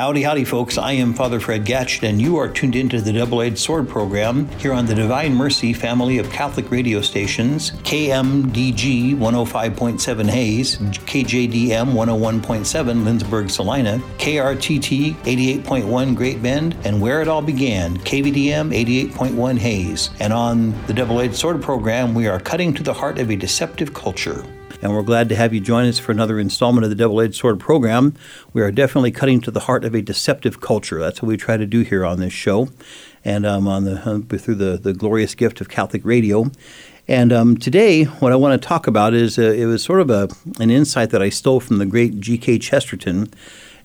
Howdy, howdy, folks. I am Father Fred Gatch, and you are tuned into the Double Edged Sword program here on the Divine Mercy family of Catholic radio stations KMDG 105.7 Hays, KJDM 101.7 Lindsborg Salina, KRTT 88.1 Great Bend, and where it all began, KVDM 88.1 Hays. And on the Double Edged Sword program, we are cutting to the heart of a deceptive culture and we're glad to have you join us for another installment of the Double Edged Sword program. We are definitely cutting to the heart of a deceptive culture. That's what we try to do here on this show, and um, on the uh, through the the glorious gift of Catholic radio. And um, today, what I want to talk about is uh, it was sort of a an insight that I stole from the great G.K. Chesterton.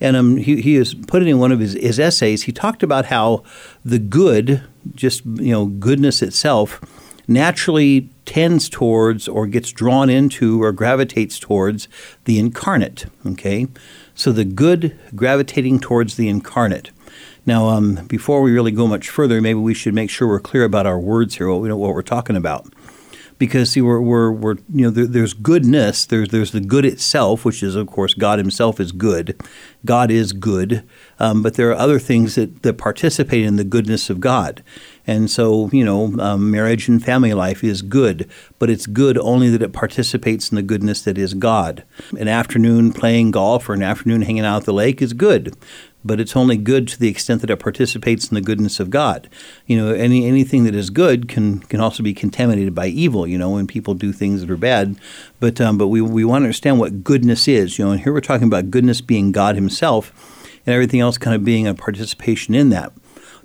And um, he, he has put it in one of his, his essays. He talked about how the good, just you know, goodness itself, naturally tends towards or gets drawn into or gravitates towards the incarnate. Okay, so the good gravitating towards the incarnate. Now, um, before we really go much further, maybe we should make sure we're clear about our words here, what, we know, what we're talking about. Because see, we're, we're, we're you know there, there's goodness, there's there's the good itself, which is of course God Himself is good, God is good, um, but there are other things that, that participate in the goodness of God. And so, you know, um, marriage and family life is good, but it's good only that it participates in the goodness that is God. An afternoon playing golf or an afternoon hanging out at the lake is good, but it's only good to the extent that it participates in the goodness of God. You know, any anything that is good can can also be contaminated by evil. You know, when people do things that are bad, but um, but we we want to understand what goodness is. You know, and here we're talking about goodness being God Himself, and everything else kind of being a participation in that.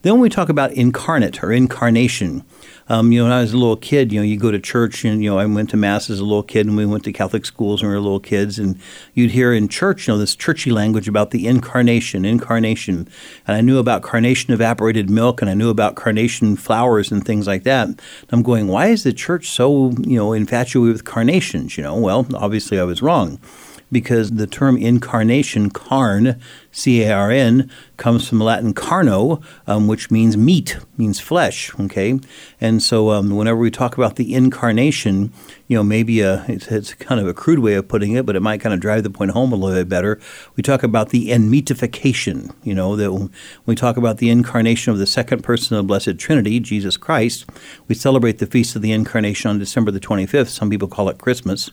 Then when we talk about incarnate or incarnation, um, you know, when I was a little kid, you know, you go to church and, you know, I went to Mass as a little kid and we went to Catholic schools when we were little kids and you'd hear in church, you know, this churchy language about the incarnation, incarnation. And I knew about carnation evaporated milk and I knew about carnation flowers and things like that. And I'm going, why is the church so, you know, infatuated with carnations? You know, well, obviously I was wrong because the term incarnation, carn, C A R N, comes from Latin carno, um, which means meat, means flesh. Okay, and so um, whenever we talk about the incarnation, you know, maybe a, it's, it's, kind of a crude way of putting it, but it might kind of drive the point home a little bit better. We talk about the enmeatification. You know, that when we talk about the incarnation of the second person of the Blessed Trinity, Jesus Christ, we celebrate the feast of the incarnation on December the 25th. Some people call it Christmas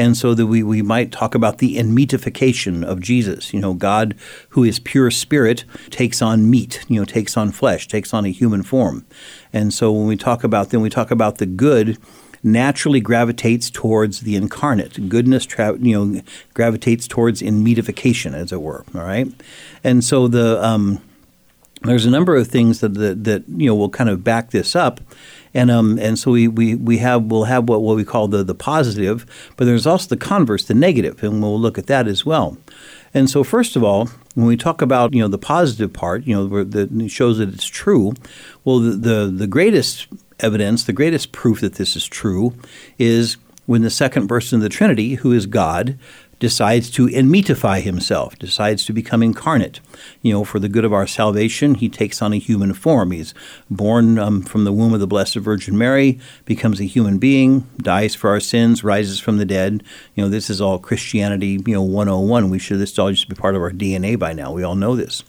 and so that we, we might talk about the enmeatification of Jesus. You know, God, who is pure spirit, takes on meat, you know, takes on flesh, takes on a human form. And so when we talk about, then we talk about the good naturally gravitates towards the incarnate. Goodness, tra- you know, gravitates towards enmeatification, as it were. All right, and so the um, there's a number of things that, that that you know will kind of back this up and um, and so we, we, we have we'll have what, what we call the the positive, but there's also the converse, the negative, and we'll look at that as well. And so first of all, when we talk about you know the positive part, you know that shows that it's true. Well, the, the the greatest evidence, the greatest proof that this is true, is when the second person of the Trinity, who is God, decides to enmeatify himself, decides to become incarnate. You know, for the good of our salvation, he takes on a human form. He's born um, from the womb of the Blessed Virgin Mary, becomes a human being, dies for our sins, rises from the dead. You know, this is all Christianity, you know, 101. We should, this all just be part of our DNA by now. We all know this.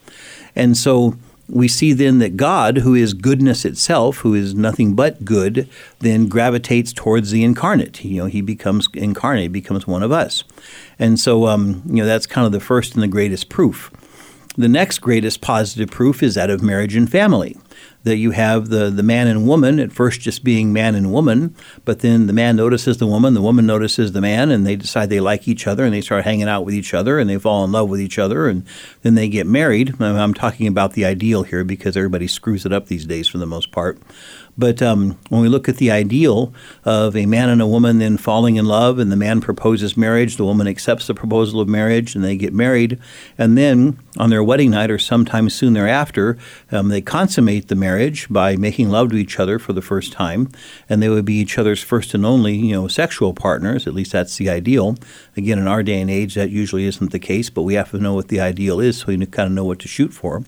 And so, we see then that God, who is goodness itself, who is nothing but good, then gravitates towards the incarnate. You know, he becomes incarnate, becomes one of us. And so, um, you know, that's kind of the first and the greatest proof. The next greatest positive proof is that of marriage and family that you have the, the man and woman at first just being man and woman, but then the man notices the woman, the woman notices the man, and they decide they like each other and they start hanging out with each other and they fall in love with each other and then they get married. I'm talking about the ideal here because everybody screws it up these days for the most part. But um, when we look at the ideal of a man and a woman then falling in love, and the man proposes marriage, the woman accepts the proposal of marriage, and they get married, and then on their wedding night or sometime soon thereafter, um, they consummate the marriage by making love to each other for the first time, and they would be each other's first and only, you know, sexual partners. At least that's the ideal. Again, in our day and age, that usually isn't the case, but we have to know what the ideal is so we kind of know what to shoot for.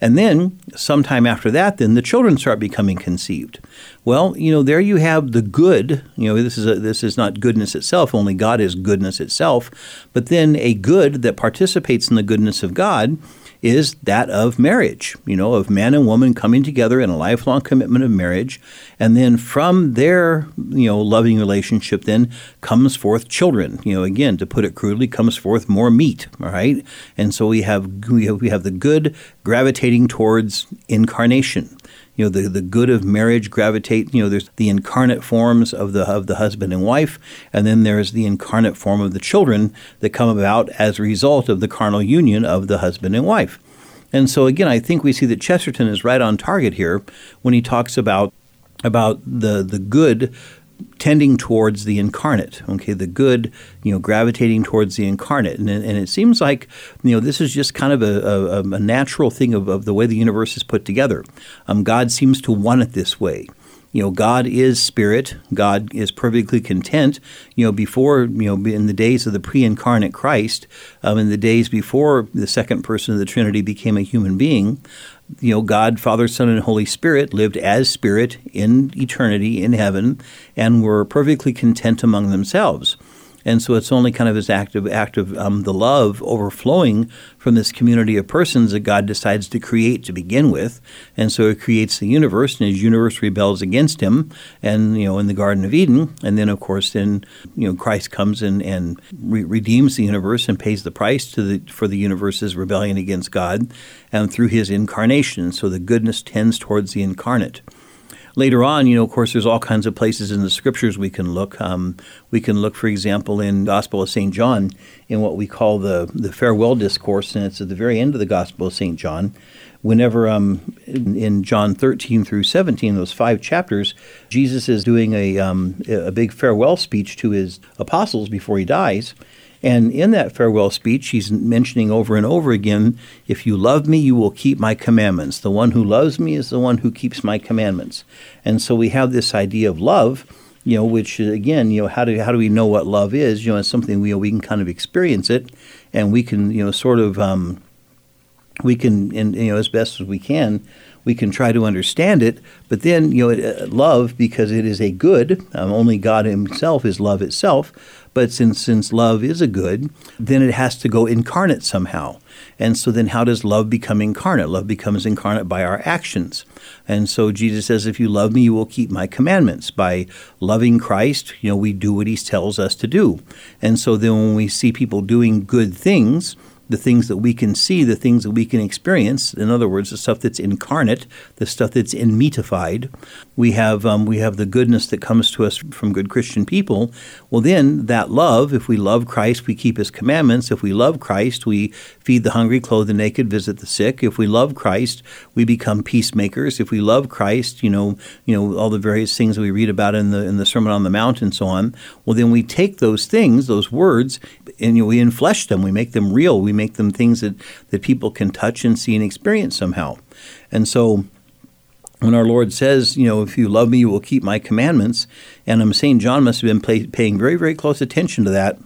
And then, sometime after that, then the children start becoming conceived. Well, you know, there you have the good. You know, this is a, this is not goodness itself. Only God is goodness itself. But then a good that participates in the goodness of God is that of marriage, you know, of man and woman coming together in a lifelong commitment of marriage. And then from their, you know, loving relationship then comes forth children. You know, again, to put it crudely, comes forth more meat, all right? And so we have we have, we have the good gravitating towards incarnation you know the, the good of marriage gravitate you know there's the incarnate forms of the of the husband and wife and then there's the incarnate form of the children that come about as a result of the carnal union of the husband and wife. And so again i think we see that chesterton is right on target here when he talks about about the the good tending towards the incarnate, okay, the good, you know, gravitating towards the incarnate. And, and it seems like, you know, this is just kind of a, a, a natural thing of, of, the way the universe is put together. Um, God seems to want it this way. You know, God is spirit. God is perfectly content. You know, before, you know, in the days of the pre incarnate Christ, um, in the days before the second person of the Trinity became a human being, you know, God, Father, Son, and Holy Spirit lived as spirit in eternity in heaven and were perfectly content among themselves. And so it's only kind of this act of, act of um, the love overflowing from this community of persons that God decides to create to begin with. And so it creates the universe, and his universe rebels against him, and, you know, in the Garden of Eden. And then, of course, then, you know, Christ comes and, and re- redeems the universe and pays the price to the, for the universe's rebellion against God and through his incarnation. So the goodness tends towards the incarnate later on, you know, of course, there's all kinds of places in the scriptures we can look. Um, we can look, for example, in Gospel of St. John, in what we call the, the farewell discourse, and it's at the very end of the Gospel of St. John. Whenever um, in, in, John 13 through 17, those five chapters, Jesus is doing a, um, a big farewell speech to his apostles before he dies. And in that farewell speech, he's mentioning over and over again if you love me, you will keep my commandments. The one who loves me is the one who keeps my commandments. And so we have this idea of love. You know, which again, you know, how do how do we know what love is? You know, it's something we we can kind of experience it, and we can you know sort of um, we can and you know as best as we can we can try to understand it, but then, you know, uh, love, because it is a good, um, only God Himself is love itself, but since, since love is a good, then it has to go incarnate somehow. And so then how does love become incarnate? Love becomes incarnate by our actions. And so Jesus says, if you love me, you will keep my commandments. By loving Christ, you know, we do what he tells us to do. And so then when we see people doing good things, the things that we can see, the things that we can experience. In other words, the stuff that's incarnate, the stuff that's enmeatified. We have um, we have the goodness that comes to us from good Christian people. Well, then that love, if we love Christ, we keep His commandments. If we love Christ, we feed the hungry, clothe the naked, visit the sick. If we love Christ, we become peacemakers. If we love Christ, you know, you know all the various things that we read about in the in the Sermon on the Mount and so on. Well, then we take those things, those words, and you know, we inflesh them. We make them real. We make them things that, that people can touch and see and experience somehow. And so when our Lord says, you know, if you love me, you will keep my commandments, and I'm saying John must have been play, paying very, very close attention to that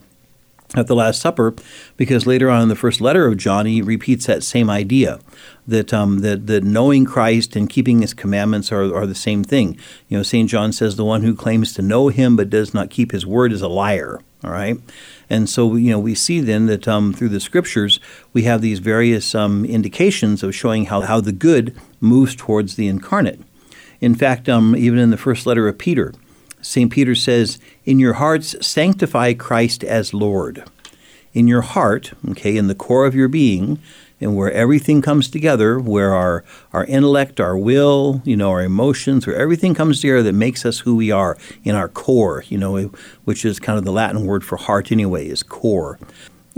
at the Last Supper, because later on in the first letter of John, he repeats that same idea that um, that that knowing Christ and keeping His commandments are, are the same thing. You know, Saint John says the one who claims to know Him but does not keep His word is a liar. All right, and so, you know, we see then that um, through the scriptures, we have these various um, indications of showing how, how the good moves towards the incarnate. In fact, um, even in the first letter of Peter, St. Peter says, In your hearts, sanctify Christ as Lord. In your heart, okay, in the core of your being, and where everything comes together, where our, our intellect, our will, you know, our emotions, where everything comes together that makes us who we are in our core, you know, which is kind of the Latin word for heart anyway, is core.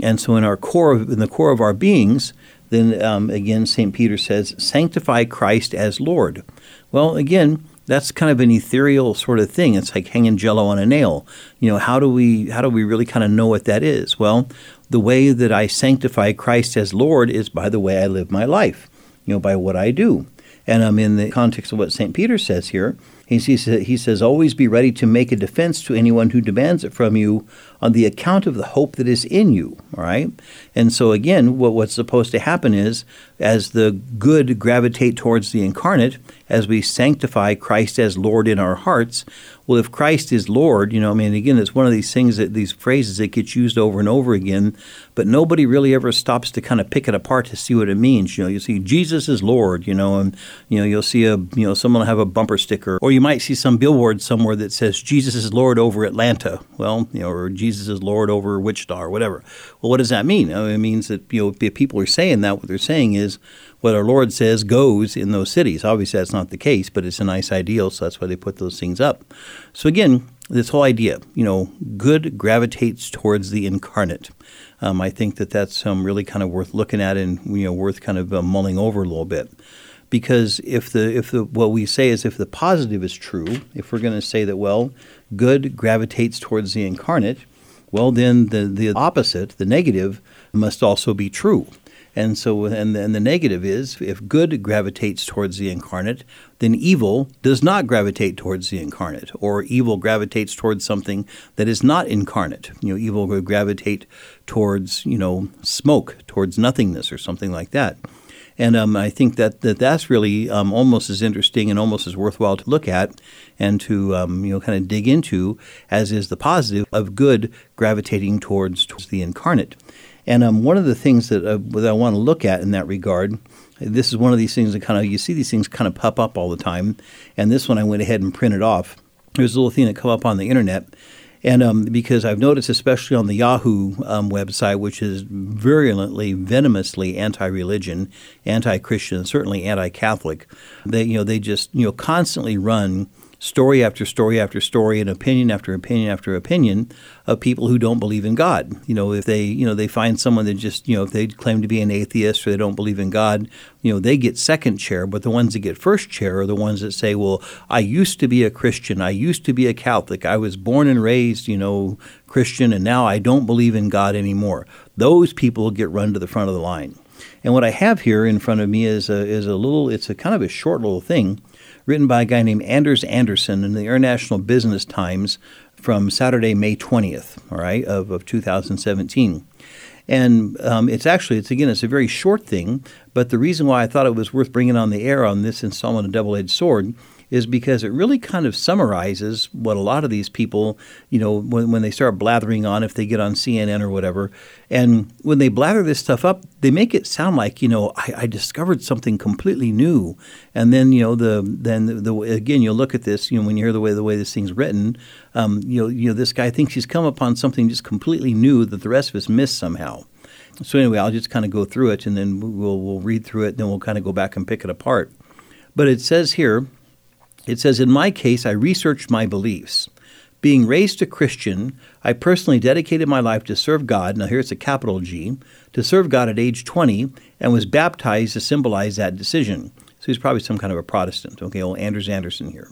And so in our core, in the core of our beings, then um, again, St. Peter says, sanctify Christ as Lord. Well, again, that's kind of an ethereal sort of thing. It's like hanging jello on a nail. You know, how do we how do we really kind of know what that is? Well, the way that I sanctify Christ as Lord is by the way I live my life, you know, by what I do. And I'm in the context of what St. Peter says here. He, says, he says, always be ready to make a defense to anyone who demands it from you on the account of the hope that is in you. All right. And so, again, what, what's supposed to happen is as the good gravitate towards the incarnate, as we sanctify Christ as Lord in our hearts, well, if Christ is Lord, you know, I mean, again, it's one of these things that these phrases that gets used over and over again, but nobody really ever stops to kind of pick it apart to see what it means. You know, you see Jesus is Lord, you know, and you know, you'll see a, you know, someone have a bumper sticker, or you might see some billboard somewhere that says Jesus is Lord over Atlanta. Well, you know, or Jesus is Lord over Wichita or whatever. Well, what does that mean? Oh, it means that you know, if people are saying that, what they're saying is what our Lord says goes in those cities. Obviously, that's not the case, but it's a nice ideal, so that's why they put those things up. So again, this whole idea, you know, good gravitates towards the incarnate. Um, I think that that's um, really kind of worth looking at and you know worth kind of uh, mulling over a little bit, because if the if the what we say is if the positive is true, if we're going to say that well, good gravitates towards the incarnate, well then the the opposite, the negative, must also be true. And so, and, the negative is if good gravitates towards the incarnate, then evil does not gravitate towards the incarnate, or evil gravitates towards something that is not incarnate. You know, evil will gravitate towards, you know, smoke, towards nothingness, or something like that. And um, I think that, that that's really um, almost as interesting and almost as worthwhile to look at and to um, you know kind of dig into as is the positive of good gravitating towards, towards the incarnate. And um, one of the things that, uh, that I want to look at in that regard, this is one of these things that kind of, you see these things kind of pop up all the time. And this one I went ahead and printed off. There's a little thing that come up on the internet. And um, because I've noticed, especially on the Yahoo um, website, which is virulently, venomously anti-religion, anti-Christian, certainly anti-Catholic, they you know they just you know constantly run story after story after story and opinion after opinion after opinion of people who don't believe in God. You know, if they, you know, they find someone that just, you know, if they claim to be an atheist or they don't believe in God, you know, they get second chair, but the ones that get first chair are the ones that say, "Well, I used to be a Christian. I used to be a Catholic. I was born and raised, you know, Christian and now I don't believe in God anymore." Those people get run to the front of the line. And what I have here in front of me is a, is a little, it's a kind of a short little thing written by a guy named Anders Anderson in the International Business Times from Saturday, May 20th, all right, of, of 2017. And um, it's actually, it's again, it's a very short thing, but the reason why I thought it was worth bringing on the air on this installment of Double Edged Sword is because it really kind of summarizes what a lot of these people, you know, when, when they start blathering on, if they get on CNN or whatever, and when they blather this stuff up, they make it sound like, you know, I, I discovered something completely new. And then, you know, the then the, the, again, you look at this, you know, when you hear the way the way this thing's written, um, you know, you know, this guy thinks he's come upon something just completely new that the rest of us missed somehow. So anyway, I'll just kind of go through it, and then we'll we'll read through it, and then we'll kind of go back and pick it apart. But it says here it says, In my case, I researched my beliefs. Being raised a Christian, I personally dedicated my life to serve God. Now, here's a capital G to serve God at age 20 and was baptized to symbolize that decision. So he's probably some kind of a Protestant. Okay, old Anders Anderson here.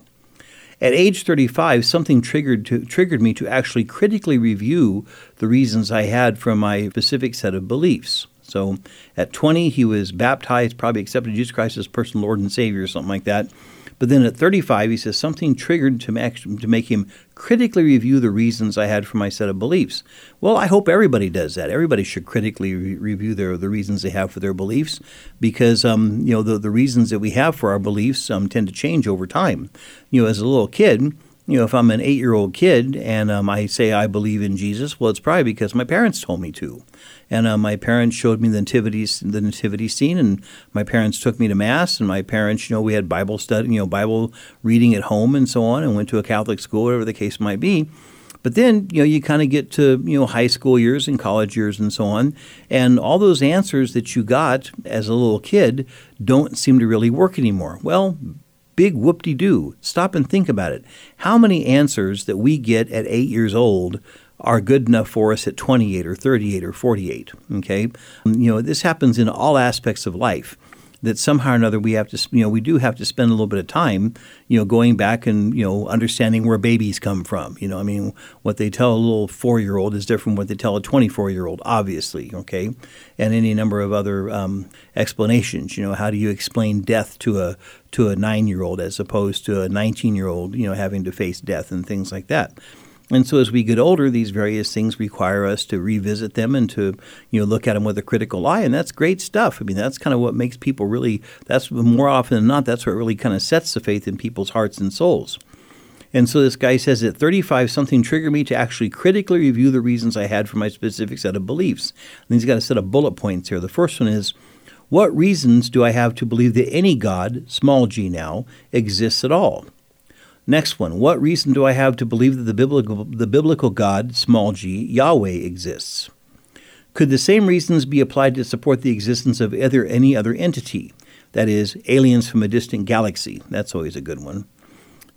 At age 35, something triggered, to, triggered me to actually critically review the reasons I had for my specific set of beliefs. So at 20, he was baptized, probably accepted Jesus Christ as personal Lord and Savior or something like that. But then at 35, he says something triggered to make, to make him critically review the reasons I had for my set of beliefs. Well, I hope everybody does that. Everybody should critically re- review their the reasons they have for their beliefs, because um, you know the the reasons that we have for our beliefs um, tend to change over time. You know, as a little kid you know, if I'm an eight year old kid and um, I say I believe in Jesus, well, it's probably because my parents told me to. And uh, my parents showed me the nativity, the nativity scene, and my parents took me to mass, and my parents, you know, we had Bible study, you know, Bible reading at home and so on, and went to a Catholic school, whatever the case might be. But then, you know, you kind of get to, you know, high school years and college years and so on. And all those answers that you got as a little kid don't seem to really work anymore. Well, big whoop de doo. Stop and think about it. How many answers that we get at eight years old are good enough for us at 28 or 38 or 48? Okay. You know, this happens in all aspects of life. That somehow or another we have to, you know, we do have to spend a little bit of time, you know, going back and, you know, understanding where babies come from. You know, I mean, what they tell a little four year old is different from what they tell a 24 year old, obviously, okay? And any number of other um, explanations. You know, how do you explain death to a, to a nine year old as opposed to a 19 year old, you know, having to face death and things like that? And so as we get older, these various things require us to revisit them and to, you know, look at them with a critical eye. And that's great stuff. I mean, that's kind of what makes people really, that's more often than not, that's what really kind of sets the faith in people's hearts and souls. And so this guy says at 35, something triggered me to actually critically review the reasons I had for my specific set of beliefs. And he's got a set of bullet points here. The first one is, what reasons do I have to believe that any God, small g now, exists at all? Next one. What reason do I have to believe that the biblical, the biblical God, small g, Yahweh, exists? Could the same reasons be applied to support the existence of either any other entity? That is, aliens from a distant galaxy. That's always a good one.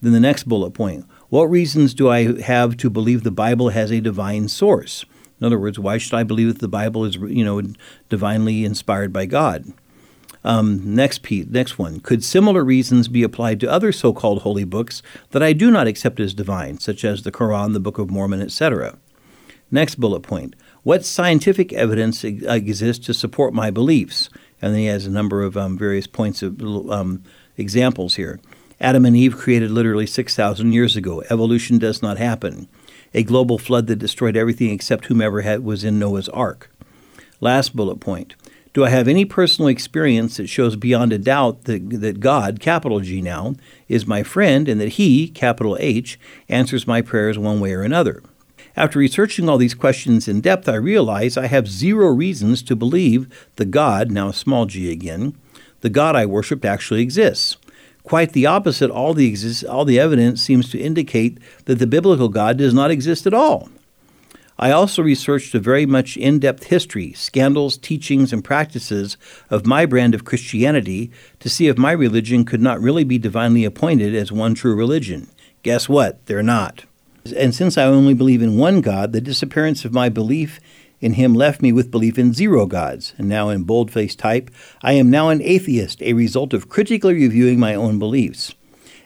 Then the next bullet point. What reasons do I have to believe the Bible has a divine source? In other words, why should I believe that the Bible is, you know, divinely inspired by God? Um, next piece, next one. Could similar reasons be applied to other so-called holy books that I do not accept as divine, such as the Quran, the Book of Mormon, etc.? Next bullet point. What scientific evidence exists to support my beliefs? And then he has a number of um, various points of um, examples here. Adam and Eve created literally 6,000 years ago. Evolution does not happen. A global flood that destroyed everything except whomever had, was in Noah's ark. Last bullet point. Do I have any personal experience that shows beyond a doubt that, that God, capital G now, is my friend and that He, capital H, answers my prayers one way or another? After researching all these questions in depth, I realize I have zero reasons to believe the God, now small g again, the God I worshiped actually exists. Quite the opposite, all the, all the evidence seems to indicate that the biblical God does not exist at all. I also researched a very much in depth history, scandals, teachings, and practices of my brand of Christianity to see if my religion could not really be divinely appointed as one true religion. Guess what? They're not. And since I only believe in one God, the disappearance of my belief in him left me with belief in zero gods. And now, in boldface type, I am now an atheist, a result of critically reviewing my own beliefs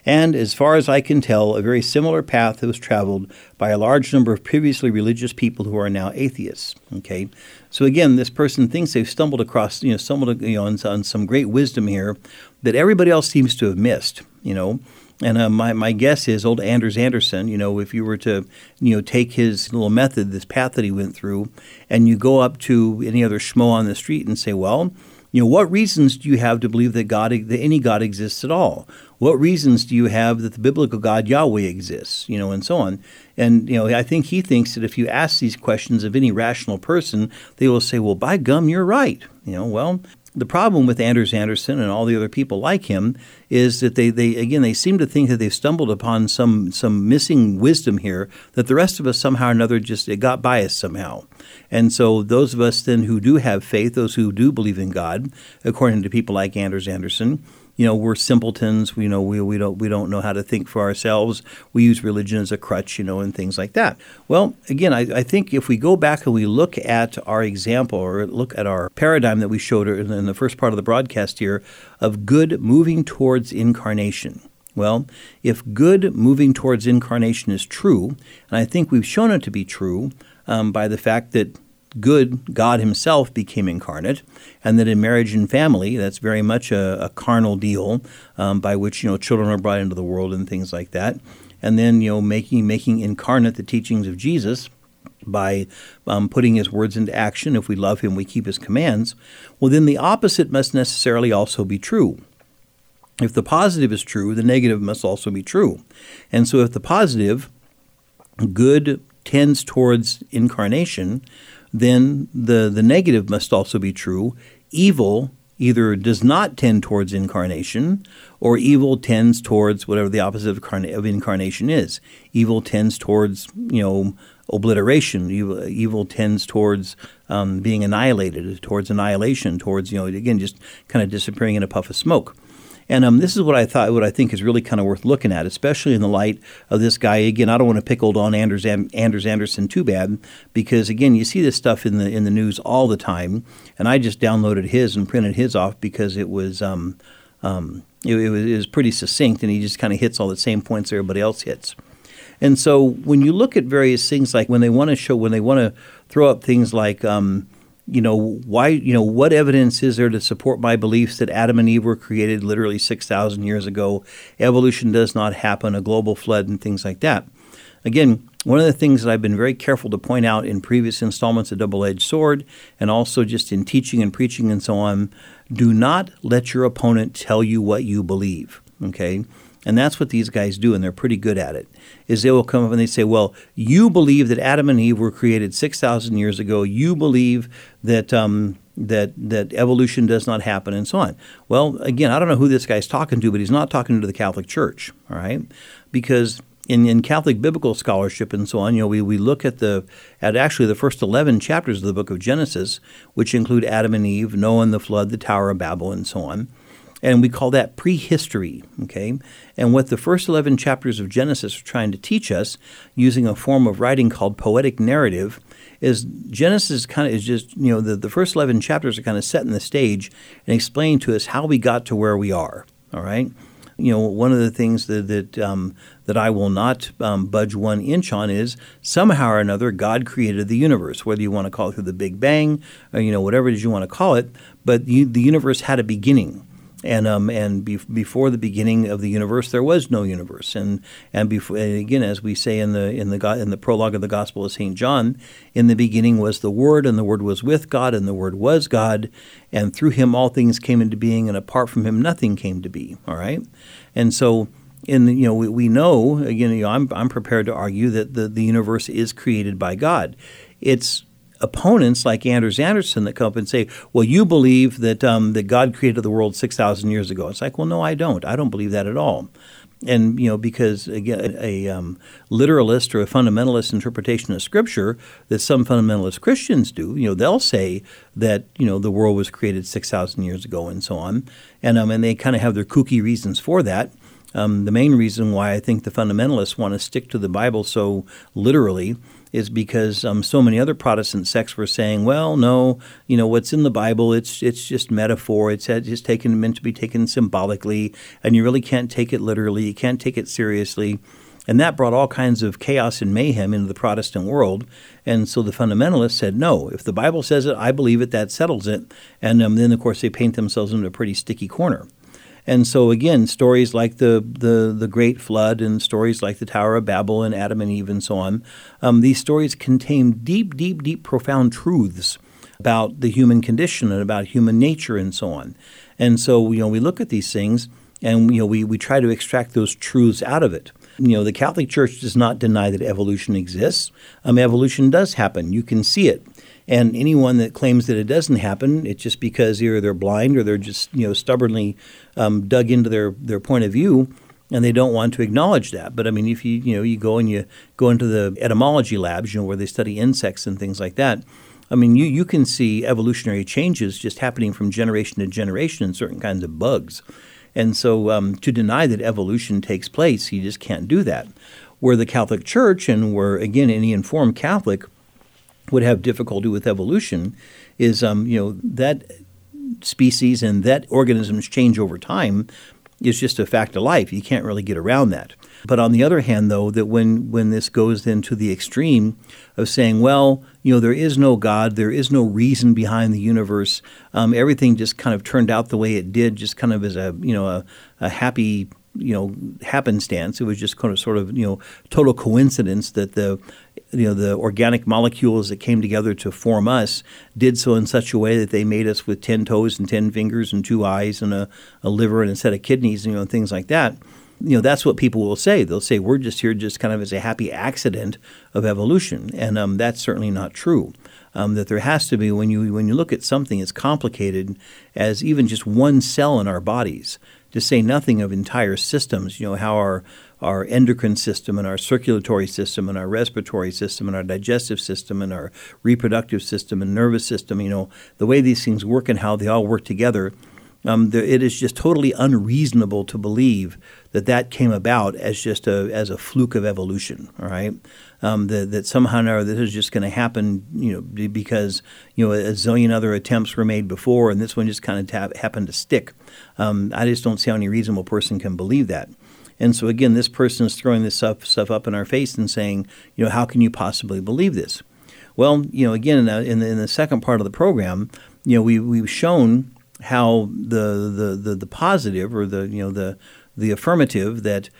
and, as far as I can tell, a very similar path was traveled by a large number of previously religious people who are now atheists. Okay, so again, this person thinks they've stumbled across, you know, stumbled you know, on, on some great wisdom here that everybody else seems to have missed. You know, and uh, my, my guess is old Anders Anderson, you know, if you were to, you know, take his little method, this path that he went through, and you go up to any other schmo on the street and say, well, you know, what reasons do you have to believe that God, that any God exists at all? What reasons do you have that the biblical God Yahweh exists? You know, and so on. And you know, I think he thinks that if you ask these questions of any rational person, they will say, "Well, by gum, you're right." You know, well, the problem with Anders Anderson and all the other people like him is that they, they again they seem to think that they've stumbled upon some some missing wisdom here that the rest of us somehow or another just it got biased somehow. And so those of us then who do have faith, those who do believe in God, according to people like Anders Anderson, you know we're simpletons you know we, we don't we don't know how to think for ourselves. We use religion as a crutch you know and things like that. Well again I, I think if we go back and we look at our example or look at our paradigm that we showed in the first part of the broadcast here of good moving towards incarnation. Well, if good moving towards incarnation is true, and I think we've shown it to be true um, by the fact that good God Himself became incarnate, and that in marriage and family, that's very much a, a carnal deal um, by which you know children are brought into the world and things like that, and then you know making making incarnate the teachings of Jesus by um, putting His words into action. If we love Him, we keep His commands. Well, then the opposite must necessarily also be true. If the positive is true, the negative must also be true. And so, if the positive, good tends towards incarnation, then the, the negative must also be true. Evil either does not tend towards incarnation or evil tends towards whatever the opposite of, of incarnation is. Evil tends towards, you know, obliteration. Evil, evil tends towards um, being annihilated, towards annihilation, towards, you know, again, just kind of disappearing in a puff of smoke. And um, this is what I thought, what I think is really kind of worth looking at, especially in the light of this guy. Again, I don't want to pick old on Anders Anders Anderson too bad, because again, you see this stuff in the in the news all the time, and I just downloaded his and printed his off because it was. Um, um, it, it, was, it was pretty succinct, and he just kind of hits all the same points everybody else hits. And so when you look at various things, like when they want to show, when they want to throw up things like, um, you know, why, you know, what evidence is there to support my beliefs that Adam and Eve were created literally 6,000 years ago? Evolution does not happen, a global flood, and things like that. Again, one of the things that I've been very careful to point out in previous installments of Double Edged Sword and also just in teaching and preaching and so on do not let your opponent tell you what you believe. Okay? And that's what these guys do, and they're pretty good at it. Is they will come up and they say, "Well, you believe that Adam and Eve were created six thousand years ago. You believe that um, that that evolution does not happen, and so on." Well, again, I don't know who this guy's talking to, but he's not talking to the Catholic Church, all right? Because in, in Catholic biblical scholarship and so on, you know, we, we look at the at actually the first eleven chapters of the book of Genesis, which include Adam and Eve, Noah and the flood, the Tower of Babel, and so on and we call that prehistory. Okay, and what the first eleven chapters of Genesis are trying to teach us, using a form of writing called poetic narrative, is Genesis kind of is just you know the, the first eleven chapters are kind of setting the stage and explaining to us how we got to where we are. All right, you know one of the things that that um, that I will not um, budge one inch on is somehow or another God created the universe, whether you want to call it through the Big Bang or you know whatever it is you want to call it, but the, the universe had a beginning and um, and be- before the beginning of the universe, there was no universe. And and, before, again, as we say in the in the go- in the prologue of the Gospel of Saint John, in the beginning was the Word, and the Word was with God, and the Word was God, and through Him all things came into being, and apart from Him nothing came to be. All right, and so. In you know we, we know again you know, I'm I'm prepared to argue that the, the universe is created by God. It's opponents like Anders Anderson that come up and say, "Well, you believe that um, that God created the world six thousand years ago." It's like, well, no, I don't. I don't believe that at all. And you know, because again, a um, literalist or a fundamentalist interpretation of Scripture that some fundamentalist Christians do, you know, they'll say that you know the world was created six thousand years ago and so on, and um, and they kind of have their kooky reasons for that. Um, the main reason why I think the fundamentalists want to stick to the Bible so literally is because um, so many other Protestant sects were saying, well, no, you know, what's in the Bible, it's it's just metaphor. It's just taken meant to be taken symbolically, and you really can't take it literally. You can't take it seriously. And that brought all kinds of chaos and mayhem into the Protestant world. And so the fundamentalists said, no, if the Bible says it, I believe it, that settles it. And um, then, of course, they paint themselves into a pretty sticky corner. And so again, stories like the, the, the Great Flood and stories like the Tower of Babel and Adam and Eve and so on, um, these stories contain deep, deep, deep, profound truths about the human condition and about human nature and so on. And so, you know, we look at these things and, you know, we, we try to extract those truths out of it. You know, the Catholic Church does not deny that evolution exists. Um, evolution does happen. You can see it. And anyone that claims that it doesn't happen, it's just because either they're blind or they're just you know stubbornly um, dug into their their point of view, and they don't want to acknowledge that. But I mean, if you you know you go and you go into the etymology labs, you know where they study insects and things like that. I mean, you, you can see evolutionary changes just happening from generation to generation in certain kinds of bugs. And so um, to deny that evolution takes place, you just can't do that. Where the Catholic Church, and where, again, any informed Catholic would have difficulty with evolution is um, you know that species and that organisms change over time is just a fact of life. You can't really get around that. But on the other hand, though, that when when this goes then to the extreme of saying, well, you know, there is no God, there is no reason behind the universe, um, everything just kind of turned out the way it did, just kind of as a you know a, a happy you know happenstance. It was just kind of sort of you know total coincidence that the you know the organic molecules that came together to form us did so in such a way that they made us with ten toes and ten fingers and two eyes and a, a liver and a set of kidneys you know things like that. You know that's what people will say. They'll say we're just here just kind of as a happy accident of evolution, and um, that's certainly not true. Um, that there has to be when you when you look at something as complicated as even just one cell in our bodies to say nothing of entire systems, you know, how our, our endocrine system and our circulatory system and our respiratory system and our digestive system and our reproductive system and nervous system, you know, the way these things work and how they all work together, Um, there, it is just totally unreasonable to believe that that came about as just a as a fluke of evolution. All right, um, that, that somehow or other this is just going to happen, you know, because you know a zillion other attempts were made before, and this one just kind of happened to stick. Um, I just don't see how any reasonable person can believe that. And so again, this person is throwing this stuff, stuff up in our face and saying, you know, how can you possibly believe this? Well, you know, again, in the, in the, in the second part of the program, you know, we, we've shown how the, the, the, the positive or the, you know, the, the affirmative that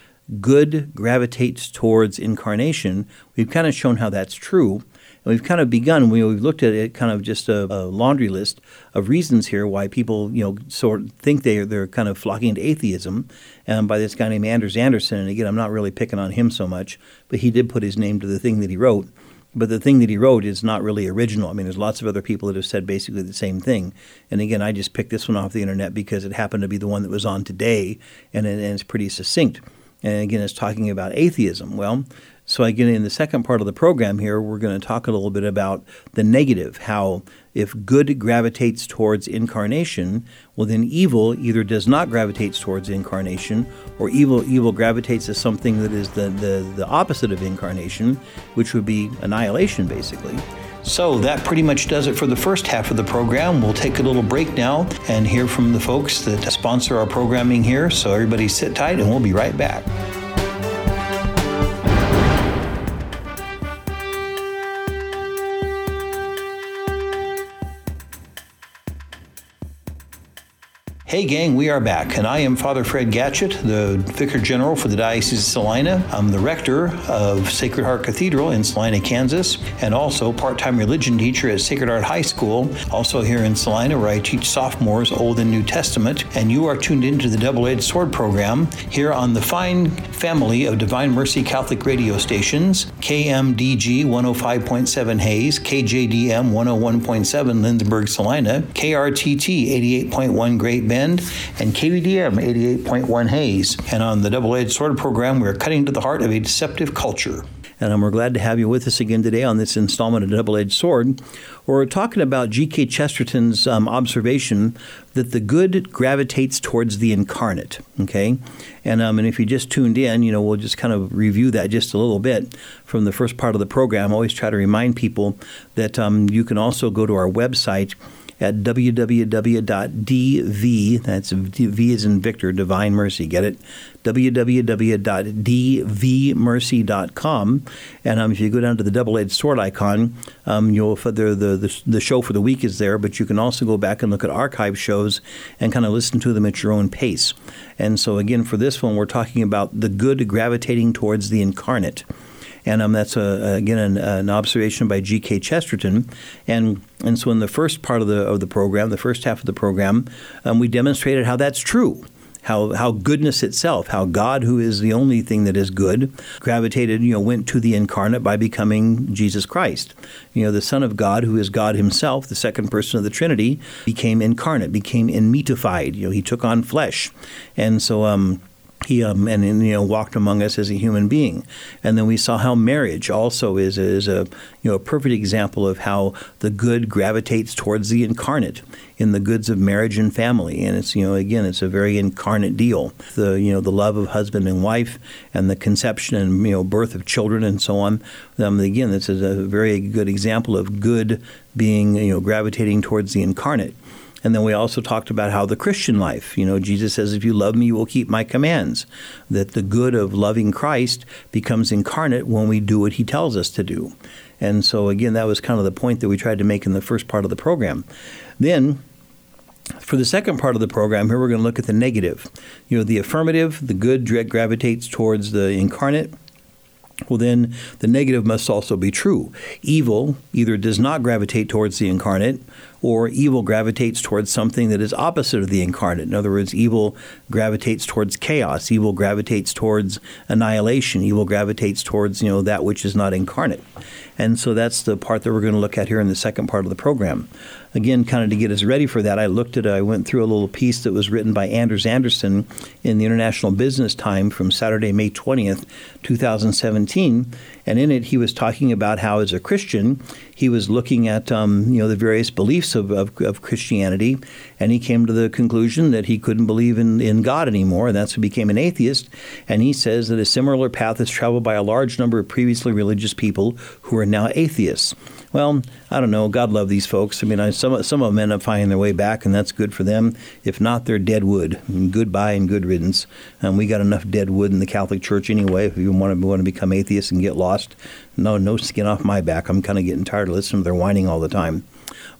good gravitates towards incarnation, we've kind of shown how that's true. And we've kind of begun, we, have looked at it kind of just a, a, laundry list of reasons here why people, you know, sort of think they, they're kind of flocking to atheism um, by this guy named Anders Anderson. And again, I'm not really picking on him so much, but he did put his name to the thing that he wrote. But the thing that he wrote is not really original. I mean, there's lots of other people that have said basically the same thing. And again, I just picked this one off the internet because it happened to be the one that was on today, and, and it's pretty succinct. And again, it's talking about atheism. Well, so again, in the second part of the program here, we're going to talk a little bit about the negative, how if good gravitates towards incarnation, well then evil either does not gravitate towards incarnation, or evil evil gravitates to something that is the, the, the opposite of incarnation, which would be annihilation basically. So that pretty much does it for the first half of the program. We'll take a little break now and hear from the folks that sponsor our programming here. So everybody sit tight and we'll be right back. Hey, gang, we are back, and I am Father Fred Gatschet, the Vicar General for the Diocese of Salina. I'm the rector of Sacred Heart Cathedral in Salina, Kansas, and also part time religion teacher at Sacred Heart High School, also here in Salina, where I teach sophomores Old and New Testament. And you are tuned into the Double Edged Sword program here on the fine family of Divine Mercy Catholic radio stations KMDG 105.7 Hays, KJDM 101.7 Lindsborg, Salina, KRTT 88.1 Great Bend and KVDM 88.1 Hays. And on the Double Edged Sword program, we're cutting to the heart of a deceptive culture. And we're glad to have you with us again today on this installment of Double Edged Sword. We're talking about G.K. Chesterton's um, observation that the good gravitates towards the incarnate. Okay, and um, and if you just tuned in, you know we'll just kind of review that just a little bit from the first part of the program. I always try to remind people that um, you can also go to our website at www.dv, that's V is in Victor, Divine Mercy, get it? www.dvmercy.com. And um, if you go down to the double edged sword icon, um, you'll the, the, the show for the week is there, but you can also go back and look at archive shows and kind of listen to them at your own pace. And so, again, for this one, we're talking about the good gravitating towards the incarnate and um, that's a, again an, an, observation by G.K. Chesterton. And and so in the first part of the of the program, the first half of the program, um, we demonstrated how that's true. How, how goodness itself, how God, who is the only thing that is good, gravitated, you know, went to the incarnate by becoming Jesus Christ. You know, the Son of God, who is God Himself, the second person of the Trinity, became incarnate, became enmeatified. You know, He took on flesh, and so um, he um, and you know walked among us as a human being, and then we saw how marriage also is is a you know a perfect example of how the good gravitates towards the incarnate in the goods of marriage and family, and it's you know again it's a very incarnate deal. The you know the love of husband and wife, and the conception and you know birth of children and so on. Um, again, this is a very good example of good being you know gravitating towards the incarnate. And then we also talked about how the Christian life, you know, Jesus says, if you love me, you will keep my commands. That the good of loving Christ becomes incarnate when we do what he tells us to do. And so, again, that was kind of the point that we tried to make in the first part of the program. Then, for the second part of the program, here we're going to look at the negative. You know, the affirmative, the good gravitates towards the incarnate, well, then the negative must also be true. Evil either does not gravitate towards the incarnate, or evil gravitates towards something that is opposite of the incarnate. In other words, evil gravitates towards chaos. Evil gravitates towards annihilation. Evil gravitates towards you know that which is not incarnate. And so that's the part that we're going to look at here in the second part of the program. Again, kind of to get us ready for that, I looked at, I went through a little piece that was written by Anders Anderson in the International Business Time from Saturday, May 20th, 2017. And in it he was talking about how, as a Christian, he was looking at um, you know the various beliefs of, of, of, Christianity, and he came to the conclusion that he couldn't believe in, in God anymore, and that's who became an atheist. And he says that a similar path is traveled by a large number of previously religious people who are now atheists well, I don't know. God love these folks. I mean, I, some some of them end up finding their way back, and that's good for them. If not, they're dead wood. Goodbye and good riddance. And we got enough dead wood in the Catholic Church anyway. If you want to want to become atheists and get lost, no no skin off my back. I'm kind of getting tired of listening to their whining all the time.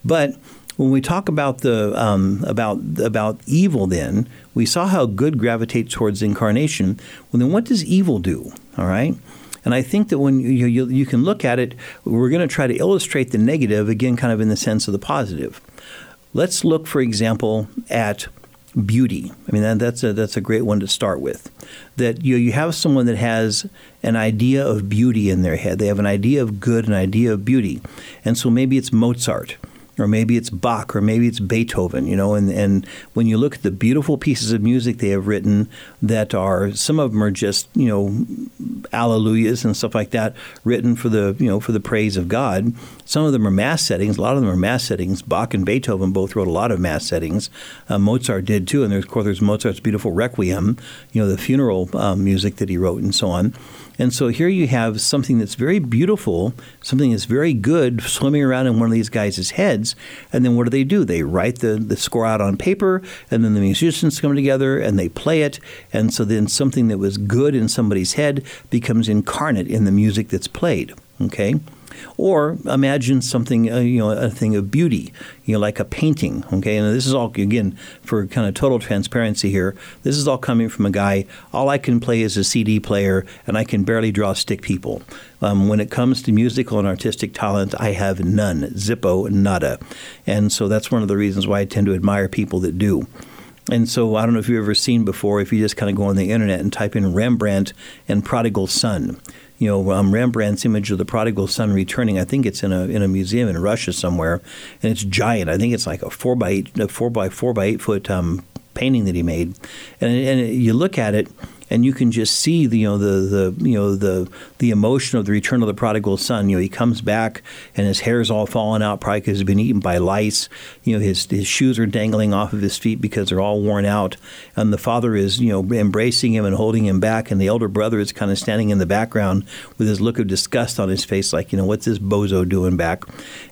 But when we talk about the um, about about evil, then we saw how good gravitates towards incarnation. Well, then what does evil do? All right. And I think that when you, you, you can look at it, we're going to try to illustrate the negative, again, kind of in the sense of the positive. Let's look, for example, at beauty. I mean, that, that's, a, that's a great one to start with. That you, you have someone that has an idea of beauty in their head, they have an idea of good, an idea of beauty. And so maybe it's Mozart or maybe it's Bach, or maybe it's Beethoven, you know. And, and when you look at the beautiful pieces of music they have written, that are some of them are just you know, alleluias and stuff like that, written for the you know for the praise of God. Some of them are mass settings. A lot of them are mass settings. Bach and Beethoven both wrote a lot of mass settings. Uh, Mozart did too, and there's of course there's Mozart's beautiful Requiem, you know, the funeral um, music that he wrote and so on. And so here you have something that's very beautiful, something that's very good swimming around in one of these guys' heads. And then what do they do? They write the, the score out on paper, and then the musicians come together and they play it. And so then something that was good in somebody's head becomes incarnate in the music that's played. Okay? Or imagine something, uh, you know, a thing of beauty, you know, like a painting. Okay, and this is all again for kind of total transparency here. This is all coming from a guy. All I can play is a CD player, and I can barely draw stick people. Um, when it comes to musical and artistic talent, I have none, zippo, nada, and so that's one of the reasons why I tend to admire people that do. And so I don't know if you've ever seen before, if you just kind of go on the internet and type in Rembrandt and prodigal son, you know, um, Rembrandt's image of the prodigal son returning. I think it's in a in a museum in Russia somewhere, and it's giant. I think it's like a four by eight, a four by four by eight foot um, painting that he made, and and you look at it and you can just see the you know the the you know the the emotion of the return of the prodigal son. You know, he comes back and his hair's all fallen out, probably because he's been eaten by lice. You know, his his shoes are dangling off of his feet because they're all worn out, and the father is you know embracing him and holding him back, and the elder brother is kind of standing in the background with his look of disgust on his face, like you know what's this bozo doing back,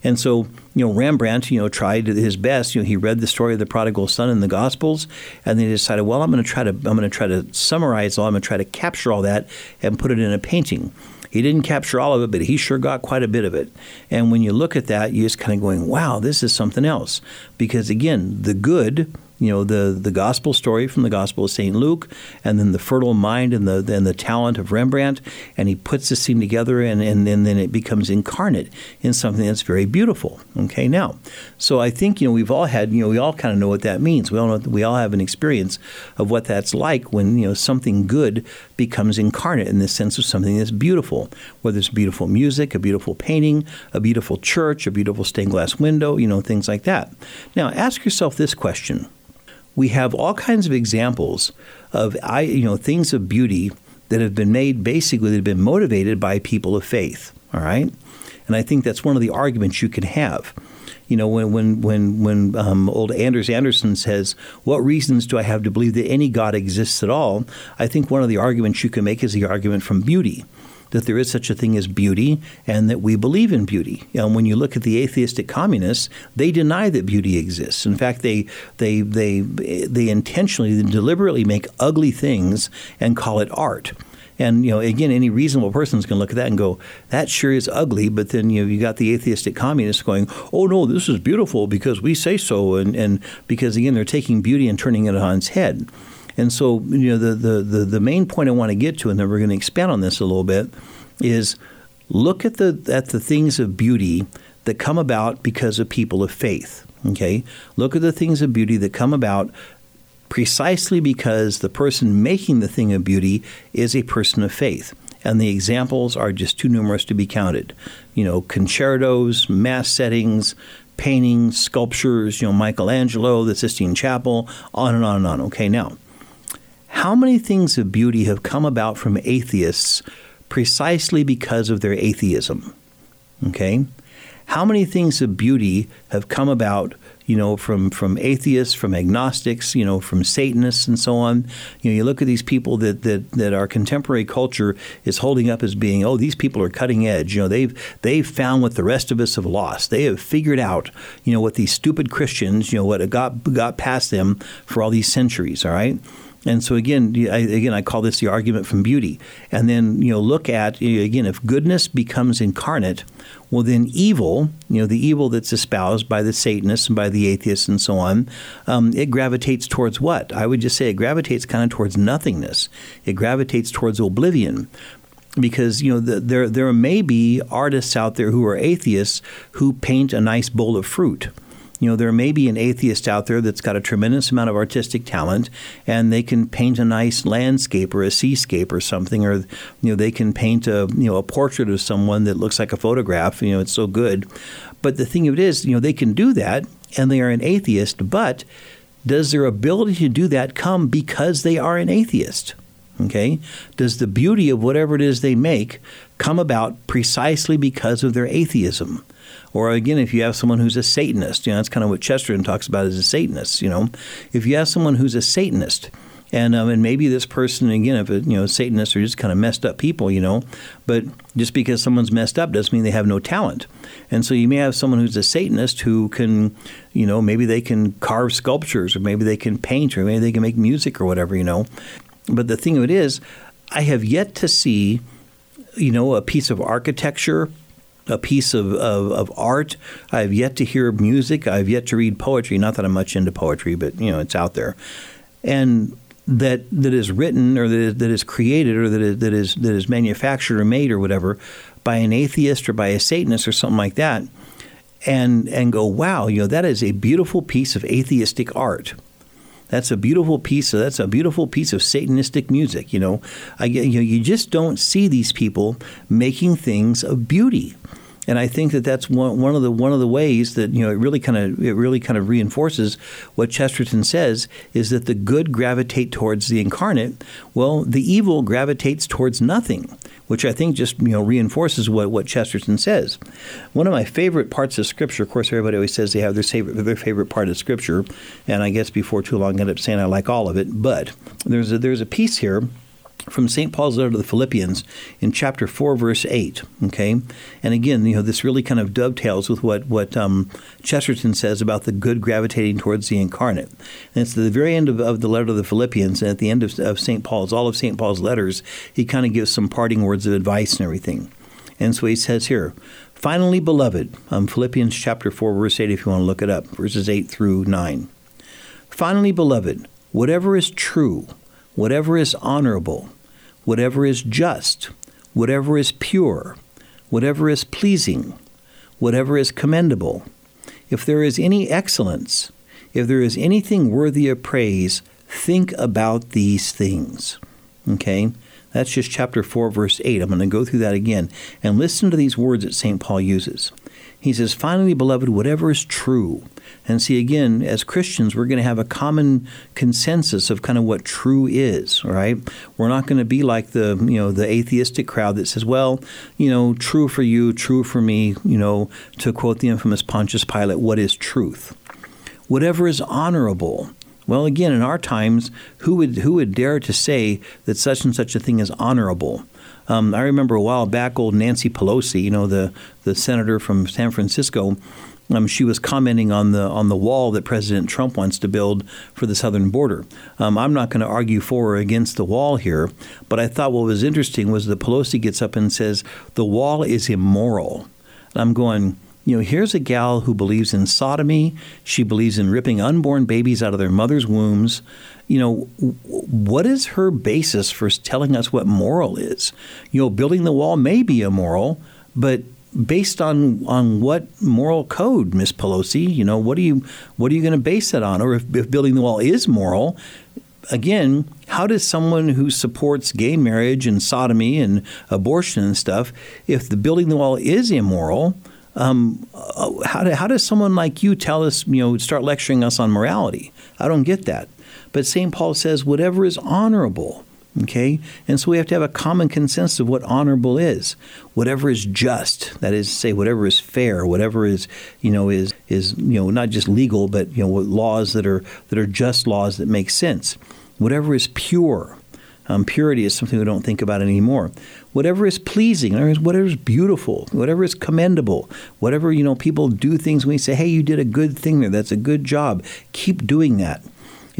and so you know, Rembrandt, you know, tried his best. You know, he read the story of the prodigal son in the Gospels, and then he decided, well, I'm going to try to, I'm going to try to summarize all, I'm going to try to capture all that and put it in a painting. He didn't capture all of it, but he sure got quite a bit of it. And when you look at that, you're just kind of going, wow, this is something else. Because again, the good you know the the gospel story from the Gospel of Saint Luke, and then the fertile mind and the and the talent of Rembrandt, and he puts this scene together, and, and, and then it becomes incarnate in something that's very beautiful. Okay, now, so I think you know we've all had you know we all kind of know what that means. We all know we all have an experience of what that's like when you know something good becomes incarnate in the sense of something that's beautiful, whether it's beautiful music, a beautiful painting, a beautiful church, a beautiful stained glass window, you know things like that. Now, ask yourself this question we have all kinds of examples of you know things of beauty that have been made basically that have been motivated by people of faith. All right, and I think that's one of the arguments you can have. You know, when when when when um, old Anders Andersen says, "What reasons do I have to believe that any God exists at all?" I think one of the arguments you can make is the argument from beauty that there is such a thing as beauty and that we believe in beauty. And when you look at the atheistic communists, they deny that beauty exists. In fact, they they they they intentionally deliberately make ugly things and call it art. And you know, again, any reasonable person is going to look at that and go, "That sure is ugly." But then you know, you got the atheistic communists going, "Oh no, this is beautiful because we say so," and and because again, they're taking beauty and turning it on its head. And so, you know, the, the, the, the main point I want to get to, and then we're going to expand on this a little bit, is look at the at the things of beauty that come about because of people of faith. Okay, look at the things of beauty that come about precisely because the person making the thing of beauty is a person of faith. And the examples are just too numerous to be counted. You know, concertos, mass settings, paintings, sculptures, you know, Michelangelo, the Sistine Chapel, on and on and on. Okay, now, how many things of beauty have come about from atheists precisely because of their atheism. Okay? How many things of beauty have come about you know, from from atheists, from agnostics, you know, from Satanists and so on. You know, you look at these people that that that our contemporary culture is holding up as being, oh, these people are cutting edge. You know, they've they've found what the rest of us have lost. They have figured out, you know, what these stupid Christians, you know, what got got past them for all these centuries. All right. And so again, I, again, I call this the argument from beauty. And then you know, look at again, if goodness becomes incarnate, well, then evil, you know, the evil that's espoused by the Satanists and by the atheists and so on, um, it gravitates towards what? I would just say it gravitates kind of towards nothingness. It gravitates towards oblivion because you know the, there there may be artists out there who are atheists who paint a nice bowl of fruit you know, there may be an atheist out there that's got a tremendous amount of artistic talent, and they can paint a nice landscape or a seascape or something, or you know, they can paint a you know a portrait of someone that looks like a photograph. You know, it's so good. But the thing of it is, you know, they can do that, and they are an atheist. But does their ability to do that come because they are an atheist? Okay? Does the beauty of whatever it is they make come about precisely because of their atheism? Or again, if you have someone who's a Satanist, you know, that's kind of what Chesterton talks about as a Satanist. You know, if you have someone who's a Satanist, and um, and maybe this person again, if it, you know, Satanists are just kind of messed up people, you know, but just because someone's messed up doesn't mean they have no talent. And so you may have someone who's a Satanist who can, you know, maybe they can carve sculptures, or maybe they can paint, or maybe they can make music or whatever, you know. But the thing of it is, I have yet to see, you know, a piece of architecture a piece of, of, of, art. I have yet to hear music. I have yet to read poetry. Not that I'm much into poetry, but you know it's out there, and that that is written or that is, that is created or that is, that is that is manufactured or made or whatever by an atheist or by a Satanist or something like that, and and go, wow, you know that is a beautiful piece of atheistic art. That's a beautiful piece. Of, that's a beautiful piece of Satanistic music. You know, I, you know, you just don't see these people making things of beauty. And I think that that's one, one of the one of the ways that you know it really kind of it really kind of reinforces what Chesterton says is that the good gravitate towards the incarnate. Well, the evil gravitates towards nothing, which I think just you know reinforces what, what Chesterton says. One of my favorite parts of Scripture, of course, everybody always says they have their favorite their favorite part of Scripture, and I guess before too long I end up saying I like all of it. But there's a, there's a piece here from St. Paul's letter to the Philippians in chapter 4, verse 8. Okay? And again, you know, this really kind of dovetails with what, what um, Chesterton says about the good gravitating towards the incarnate. And it's the very end of, of the letter to the Philippians, and at the end of, of St. Paul's, all of St. Paul's letters, he kind of gives some parting words of advice and everything. And so he says here, Finally, beloved, um, Philippians chapter 4, verse 8, if you want to look it up, verses 8 through 9. Finally, beloved, whatever is true, whatever is honorable, whatever is just, whatever is pure, whatever is pleasing, whatever is commendable, if there is any excellence, if there is anything worthy of praise, think about these things. Okay? That's just chapter 4, verse 8. I'm going to go through that again and listen to these words that St. Paul uses. He says, Finally, beloved, whatever is true. And see, again, as Christians, we're going to have a common consensus of kind of what true is, right? We're not going to be like the, you know, the atheistic crowd that says, well, you know, true for you, true for me, you know, to quote the infamous Pontius Pilate, what is truth? Whatever is honorable. Well, again, in our times, who would who would dare to say that such and such a thing is honorable? Um, I remember a while back, old Nancy Pelosi, you know, the the senator from San Francisco. Um, she was commenting on the on the wall that President Trump wants to build for the southern border. Um, I'm not going to argue for or against the wall here, but I thought what was interesting was that Pelosi gets up and says the wall is immoral. And I'm going, you know, here's a gal who believes in sodomy. She believes in ripping unborn babies out of their mother's wombs you know, what is her basis for telling us what moral is? You know, building the wall may be immoral, but based on on what moral code, Miss Pelosi? You know, what are you what are you going to base that on? Or if, if building the wall is moral, again, how does someone who supports gay marriage and sodomy and abortion and stuff, if the building the wall is immoral? Um, uh, how, do, how does someone like you tell us, you know, start lecturing us on morality? I don't get that. But St. Paul says, whatever is honorable, Okay? And so we have to have a common consensus of what honorable is. Whatever is just, that is say whatever is fair, whatever is, you know, is is, you know, not just legal, but you know, laws that are that are just laws that make sense. Whatever is pure. Um, purity is something we don't think about anymore. Whatever is pleasing, whatever is beautiful, whatever is commendable, whatever you know, people do things when we say, "Hey, you did a good thing there. That's a good job. Keep doing that."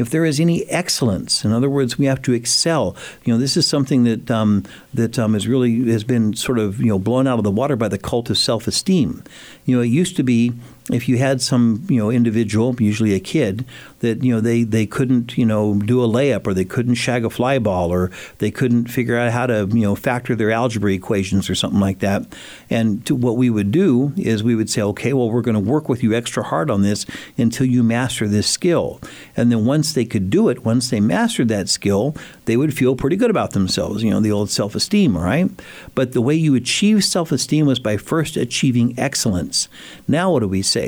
If there is any excellence, in other words, we have to excel. You know, this is something that um, that um, is really has been sort of you know blown out of the water by the cult of self-esteem. You know, it used to be if you had some you know individual, usually a kid, that you know they, they couldn't you know do a layup or they couldn't shag a fly ball or they couldn't figure out how to you know factor their algebra equations or something like that. And to, what we would do is we would say, okay, well we're going to work with you extra hard on this until you master this skill. And then once they could do it, once they mastered that skill, they would feel pretty good about themselves. You know, the old self-esteem, right? But the way you achieve self-esteem was by first achieving excellence. Now what do we say?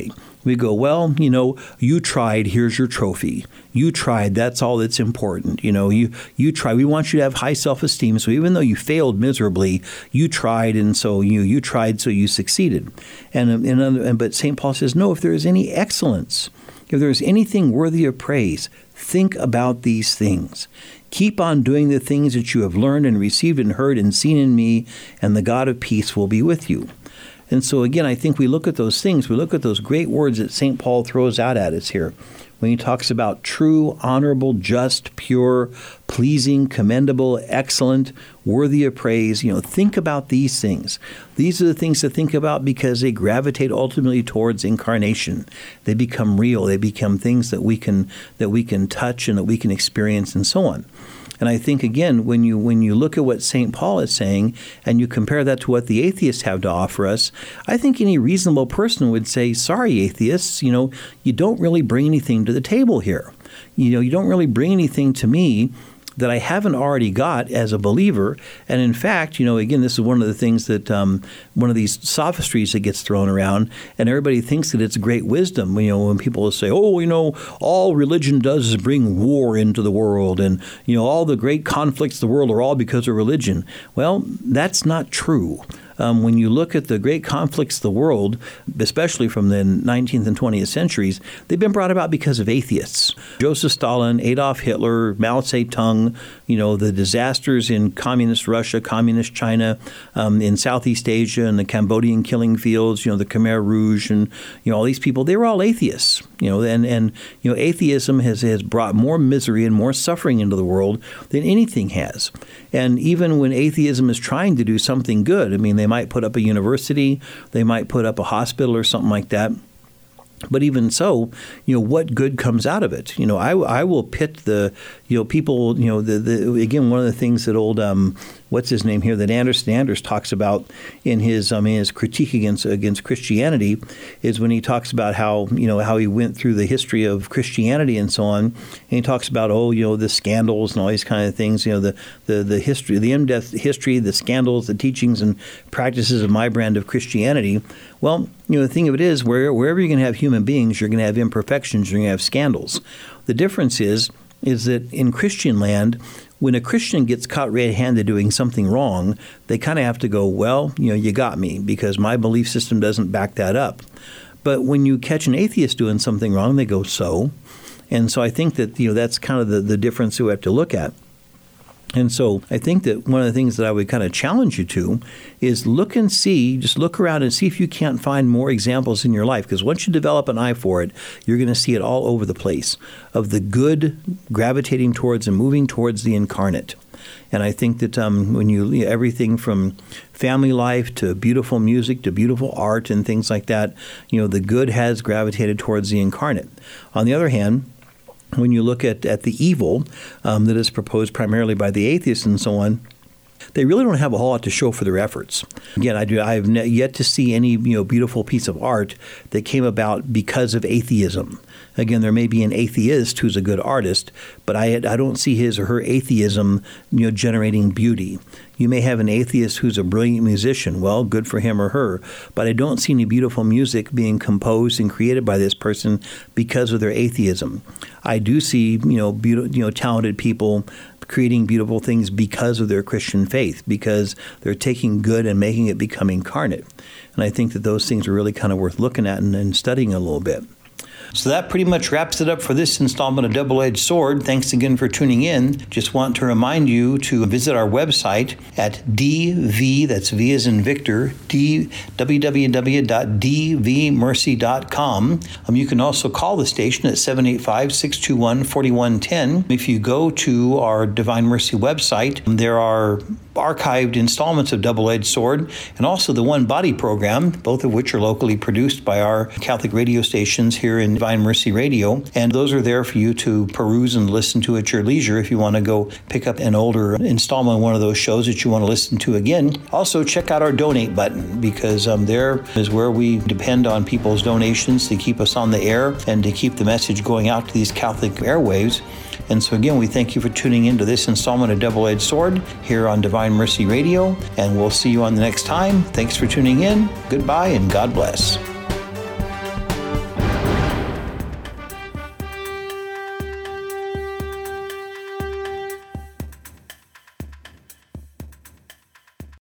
We go, well, you know, you tried, here's your trophy. You tried, that's all that's important. You know, you you try. We want you to have high self-esteem. So even though you failed miserably, you tried and so you you tried so you succeeded. And, um, and, and but St. Paul says, no, if there is any excellence, if there is anything worthy of praise, think about these things. Keep on doing the things that you have learned and received and heard and seen in me, and the God of peace will be with you. And so, again, I think we look at those things, we look at those great words that St. Paul throws out at us here when he talks about true, honorable, just, pure, pleasing, commendable, excellent, worthy of praise. You know, think about these things. These are the things to think about because they gravitate ultimately towards incarnation. They become real. They become things that we can that we can touch and that we can experience and so on. And I think again, when you when you look at what St. Paul is saying and you compare that to what the atheists have to offer us, I think any reasonable person would say, "Sorry, atheists, you know, you don't really bring anything to the table here. You know, you don't really bring anything to me that I haven't already got as a believer. And in fact, you know, again, this is one of the things that um, one of these sophistries that gets thrown around, and everybody thinks that it's great wisdom. You know, when people say, "Oh, you know, all religion does is bring war into the world, and you know, all the great conflicts the world are all because of religion." Well, that's not true um, when you look at the great conflicts of the world, especially from the 19th and 20th centuries, they've been brought about because of atheists. Joseph Stalin, Adolf Hitler, Mao Zedong, you know, the disasters in communist Russia, communist China, um, in Southeast Asia, and the Cambodian killing fields, you know, the Khmer Rouge, and, you know, all these people, they were all atheists, you know, and, and you know, atheism has, has brought more misery and more suffering into the world than anything has. And even when atheism is trying to do something good, I mean, they might put up a university, they might put up a hospital or something like that. But even so, you know, what good comes out of it? You know, I, I will pit the, you know, people, you know, the, the again, one of the things that old um, what's his name here that Anderson Anders talks about in his I mean his critique against against Christianity is when he talks about how you know how he went through the history of Christianity and so on, and he talks about oh you know the scandals and all these kind of things you know the the, the history the in depth history the scandals the teachings and practices of my brand of Christianity. Well, you know the thing of it is where wherever you're going to have human beings, you're going to have imperfections, you're going to have scandals. The difference is is that in Christian land, when a Christian gets caught red handed doing something wrong, they kind of have to go, well, you know, you got me because my belief system doesn't back that up. But when you catch an atheist doing something wrong, they go, so. And so I think that, you know, that's kind of the, the difference we have to look at. And so I think that one of the things that I would kind of challenge you to is look and see, just look around and see if you can't find more examples in your life. Because once you develop an eye for it, you're going to see it all over the place of the good gravitating towards and moving towards the incarnate. And I think that um, when you, you know, everything from family life to beautiful music to beautiful art and things like that, you know, the good has gravitated towards the incarnate. On the other hand, when you look at, at the evil um, that is proposed primarily by the atheists and so on, they really don't have a whole lot to show for their efforts. Again, I do. I have yet to see any you know beautiful piece of art that came about because of atheism. Again, there may be an atheist who's a good artist, but I I don't see his or her atheism you know generating beauty. You may have an atheist who's a brilliant musician. Well, good for him or her. But I don't see any beautiful music being composed and created by this person because of their atheism. I do see, you know, you know, talented people creating beautiful things because of their Christian faith, because they're taking good and making it become incarnate. And I think that those things are really kind of worth looking at and, and studying a little bit. So that pretty much wraps it up for this installment of Double Edged Sword. Thanks again for tuning in. Just want to remind you to visit our website at dv, that's V as in Victor, d, www.dvmercy.com. Um, you can also call the station at 785 621 4110. If you go to our Divine Mercy website, there are archived installments of Double Edged Sword and also the One Body program, both of which are locally produced by our Catholic radio stations here in Divine Mercy Radio. And those are there for you to peruse and listen to at your leisure if you want to go pick up an older installment of one of those shows that you want to listen to again. Also, check out our donate button because um, there is where we depend on people's donations to keep us on the air and to keep the message going out to these Catholic airwaves. And so, again, we thank you for tuning in to this installment of Double Edged Sword here on Divine Mercy Radio. And we'll see you on the next time. Thanks for tuning in. Goodbye and God bless.